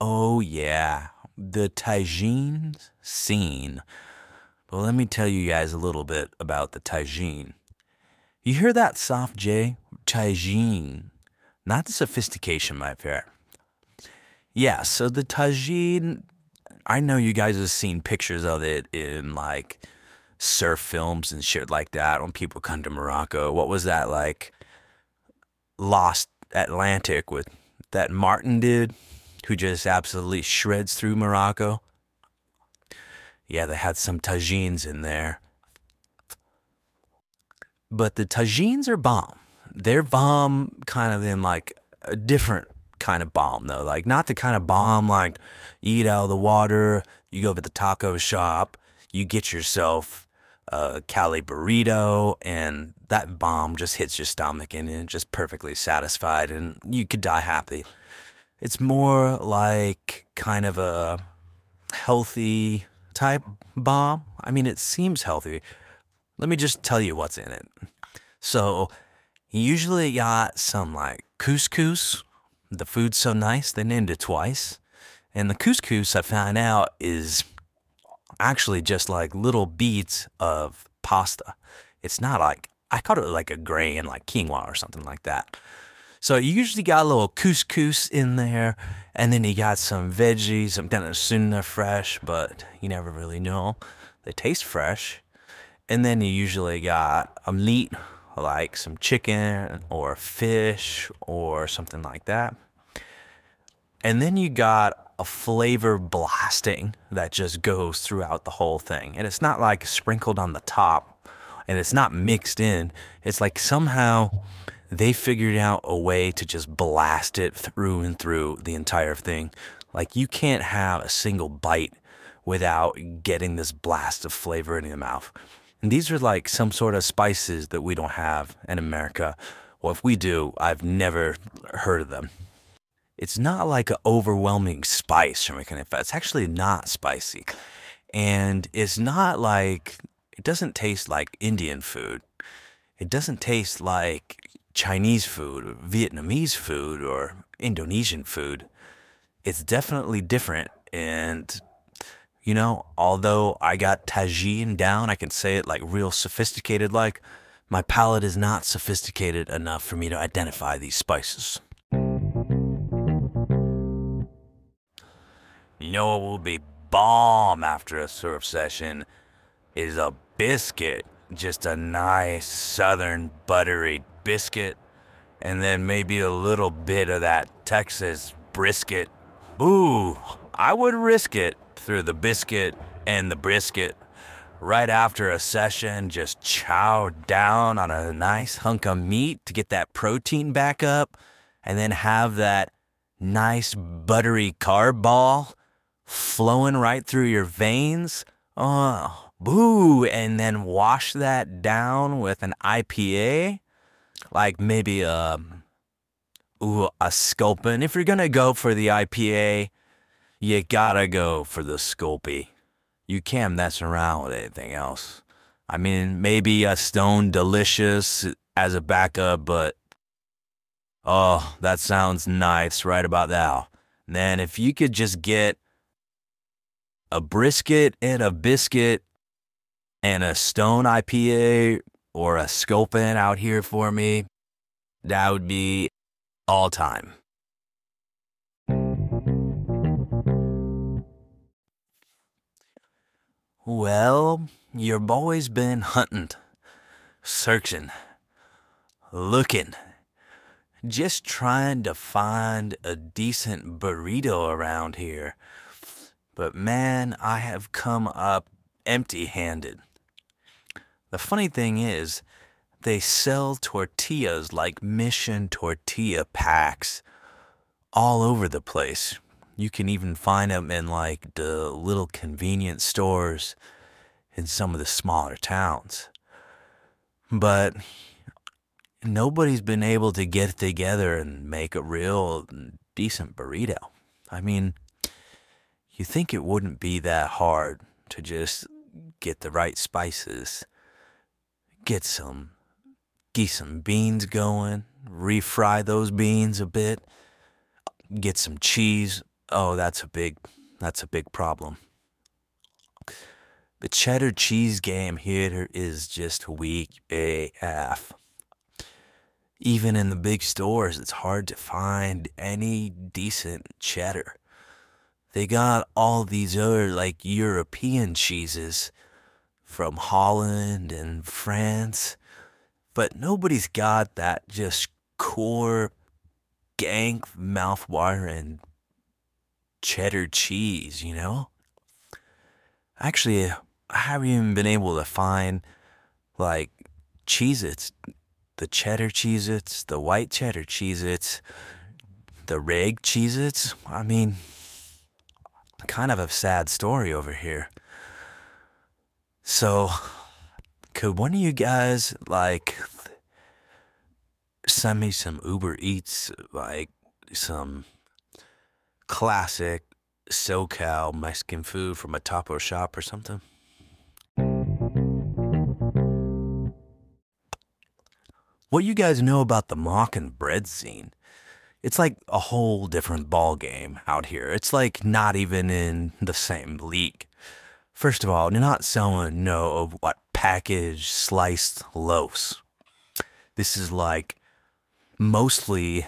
Oh, yeah, the tagine scene. Well, let me tell you guys a little bit about the tagine. You hear that soft J? Tagine. Not the sophistication, my fair. Yeah, so the tagine, I know you guys have seen pictures of it in like surf films and shit like that when people come to Morocco. What was that like? Lost Atlantic with that Martin did, who just absolutely shreds through Morocco. Yeah, they had some tagines in there. But the tagines are bomb. They're bomb kind of in like a different kind of bomb though. Like not the kind of bomb like eat out of the water, you go to the taco shop, you get yourself a Cali burrito and that bomb just hits your stomach and you're just perfectly satisfied and you could die happy. It's more like kind of a healthy type bomb. I mean, it seems healthy. Let me just tell you what's in it. So, usually got some like couscous. The food's so nice, they named it twice. And the couscous, I found out, is actually just like little beads of pasta. It's not like, I called it like a grain, like quinoa or something like that. So you usually got a little couscous in there, and then you got some veggies. I'm gonna assume they're fresh, but you never really know. They taste fresh. And then you usually got a meat, like some chicken or fish or something like that. And then you got a flavor blasting that just goes throughout the whole thing. And it's not like sprinkled on the top and it's not mixed in. It's like somehow they figured out a way to just blast it through and through the entire thing. Like you can't have a single bite without getting this blast of flavor in your mouth. And these are like some sort of spices that we don't have in America. Well, if we do, I've never heard of them. It's not like an overwhelming spice like that. It's actually not spicy. And it's not like, it doesn't taste like Indian food. It doesn't taste like Chinese food, or Vietnamese food, or Indonesian food. It's definitely different. And, you know, although I got tagine down, I can say it like real sophisticated like, my palate is not sophisticated enough for me to identify these spices. You know what will be bomb after a surf session is a biscuit. Just a nice southern buttery biscuit. And then maybe a little bit of that Texas brisket. Ooh, I would risk it through the biscuit and the brisket. Right after a session, just chow down on a nice hunk of meat to get that protein back up. And then have that nice buttery carb ball flowing right through your veins. Oh, boo. And then wash that down with an IPA, like maybe a, ooh, a Sculpin. If you're to go for the IPA, you gotta go for the Sculpey. You can't mess around with anything else. I mean, maybe a Stone Delicious as a backup, but oh, that sounds nice right about now. then if you could just get a brisket and a biscuit and a Stone IPA or a Sculpin out here for me, that would be all time. Well, your boy's been hunting, searching, looking, just trying to find a decent burrito around here. But man, I have come up empty handed. The funny thing is, they sell tortillas like mission tortilla packs all over the place. You can even find them in like the little convenience stores in some of the smaller towns. But nobody's been able to get together and make a real decent burrito. I mean, you think it wouldn't be that hard to just get the right spices, get some, get some beans going, refry those beans a bit, get some cheese, oh, that's a big, that's a big problem. The cheddar cheese game here is just weak AF. Even in the big stores, it's hard to find any decent cheddar. They got all these other like European cheeses from Holland and France, but nobody's got that just core gank mouth-watering cheddar cheese, you know? Actually, I haven't even been able to find like Cheez Its, the cheddar Cheez Its, the white cheddar Cheez Its, the reg Cheez Its. I mean, kind of a sad story over here. So, could one of you guys like send me some Uber Eats, like some classic SoCal Mexican food from a taco shop or something? What you guys know about the Moroccan bread scene? It's like a whole different ball game out here. It's like not even in the same league. First of all, not someone know of what packaged sliced loaves. This is like mostly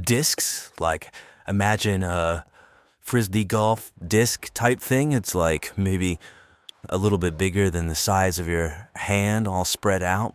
discs. Like imagine a frisbee golf disc type thing. It's like maybe a little bit bigger than the size of your hand, all spread out.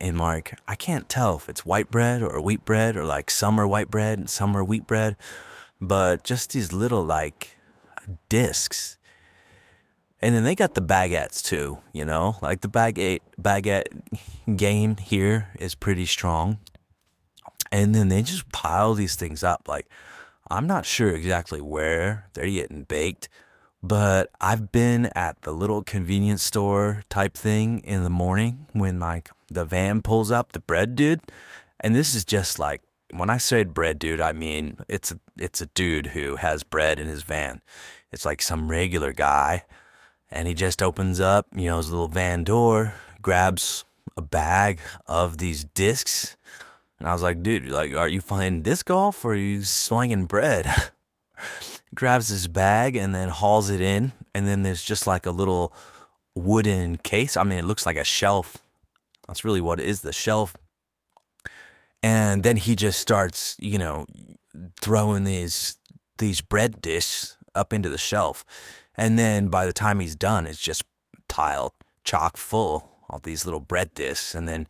And like, I can't tell if it's white bread or wheat bread or like some are white bread and some are wheat bread, but just these little like discs. And then they got the baguettes too, you know, like the baguette baguette game here is pretty strong. And then they just pile these things up. Like, I'm not sure exactly where they're getting baked, but I've been at the little convenience store type thing in the morning when like the van pulls up, the bread dude. And this is just like when I say bread dude, I mean it's a it's a dude who has bread in his van. It's like some regular guy, and he just opens up, you know, his little van door, grabs a bag of these discs, and I was like, dude, like, are you playing disc golf or are you slinging bread? grabs his bag and then hauls it in, and then there's just like a little wooden case. I mean, it looks like a shelf. That's really what it is, the shelf. And then he just starts, you know, throwing these these bread discs up into the shelf. And then by the time he's done, it's just tiled chock full of these little bread discs. And then,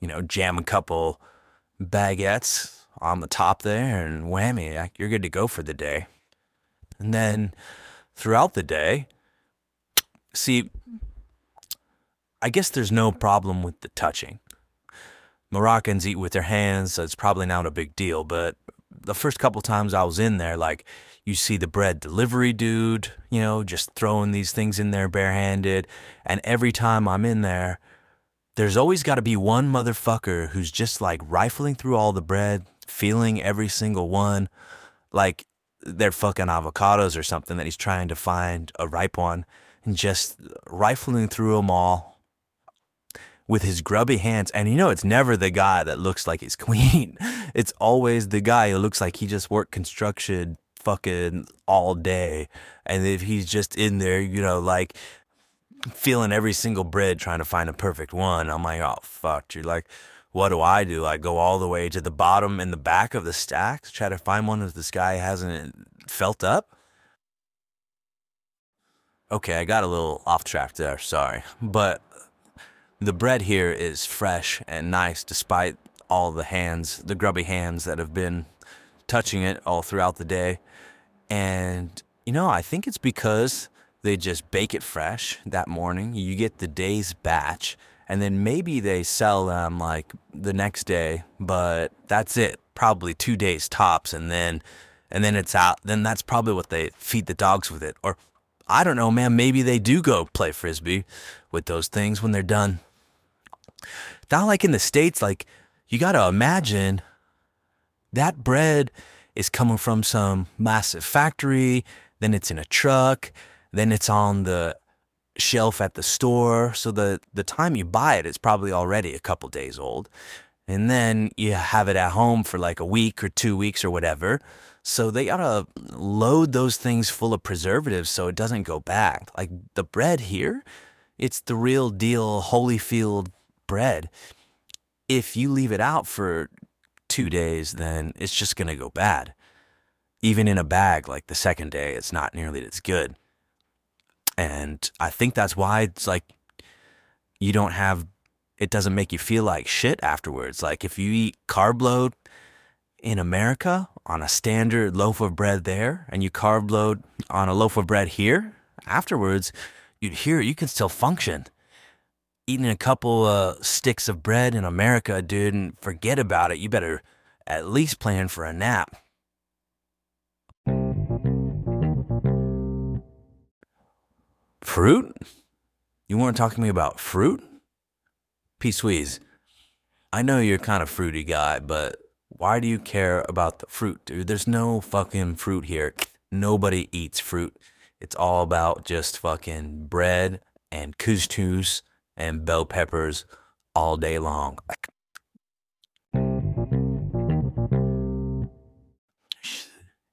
you know, jam a couple baguettes on the top there and whammy, you're good to go for the day. And then throughout the day, see, I guess there's no problem with the touching. Moroccans eat with their hands, so it's probably not a big deal. But the first couple times I was in there, like you see the bread delivery dude, you know, just throwing these things in there barehanded. And every time I'm in there, there's always got to be one motherfucker who's just like rifling through all the bread, feeling every single one. Like they're fucking avocados or something that he's trying to find a ripe one and just rifling through them all with his grubby hands. And you know, it's never the guy that looks like he's clean. It's always the guy who looks like he just worked construction fucking all day. And if he's just in there, you know, like feeling every single bread trying to find a perfect one, I'm like, oh, fuck. You're like, what do I do? I go all the way to the bottom and the back of the stacks, try to find one that this guy hasn't felt up. Okay, I got a little off track there, sorry. But the bread here is fresh and nice despite all the hands, the grubby hands that have been touching it all throughout the day. And, you know, I think it's because they just bake it fresh that morning. You get the day's batch and then maybe they sell them like the next day, but that's it. Probably two days tops, and then and then it's out. Then that's probably what they feed the dogs with it. Or I don't know, man. Maybe they do go play frisbee with those things when they're done. Not like in the states. Like you got to imagine that bread is coming from some massive factory. Then it's in a truck. Then it's on the shelf at the store. So the, the time you buy it, it's probably already a couple days old. And then you have it at home for like a week or two weeks or whatever. So they gotta load those things full of preservatives so it doesn't go bad. Like the bread here, it's the real deal Holyfield bread. If you leave it out for two days, then it's just gonna go bad. Even in a bag, like the second day, it's not nearly as good. And I think that's why it's like you don't have it doesn't make you feel like shit afterwards. Like if you eat carb load in America on a standard loaf of bread there and you carb load on a loaf of bread here, afterwards you'd hear you can still function. Eating a couple uh, sticks of bread in America, dude, and forget about it. You better at least plan for a nap. Fruit? You want to talk to me about fruit? P Sweeze, I know you're kind of fruity guy, but why do you care about the fruit, dude? There's no fucking fruit here. Nobody eats fruit. It's all about just fucking bread and couscous and bell peppers all day long.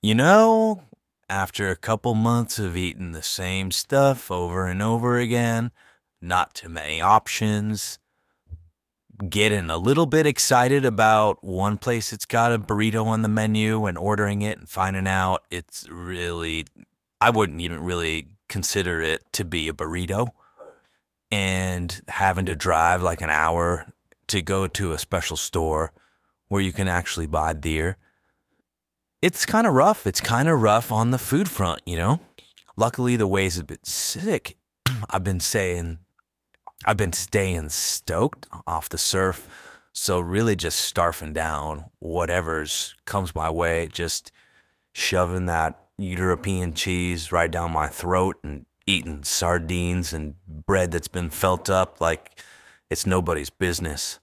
You know, after a couple months of eating the same stuff over and over again, not too many options, getting a little bit excited about one place that's got a burrito on the menu and ordering it and finding out it's really, I wouldn't even really consider it to be a burrito. And having to drive like an hour to go to a special store where you can actually buy deer it's kind of rough. It's kind of rough on the food front, you know? Luckily, the ways have been sick. I've been saying, I've been staying stoked off the surf. So, really, just starfing down whatever's comes my way, just shoving that European cheese right down my throat and eating sardines and bread that's been felt up like it's nobody's business.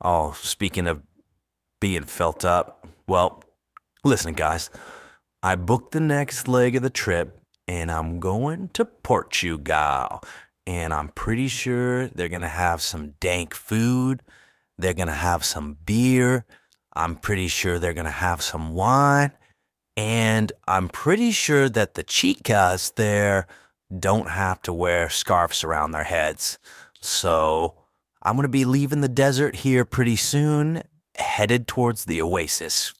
Oh, speaking of being felt up, well, Listen, guys, I booked the next leg of the trip and I'm going to Portugal. And I'm pretty sure they're going to have some dank food. They're going to have some beer. I'm pretty sure they're going to have some wine. And I'm pretty sure that the chicas there don't have to wear scarves around their heads. So I'm going to be leaving the desert here pretty soon, headed towards the oasis.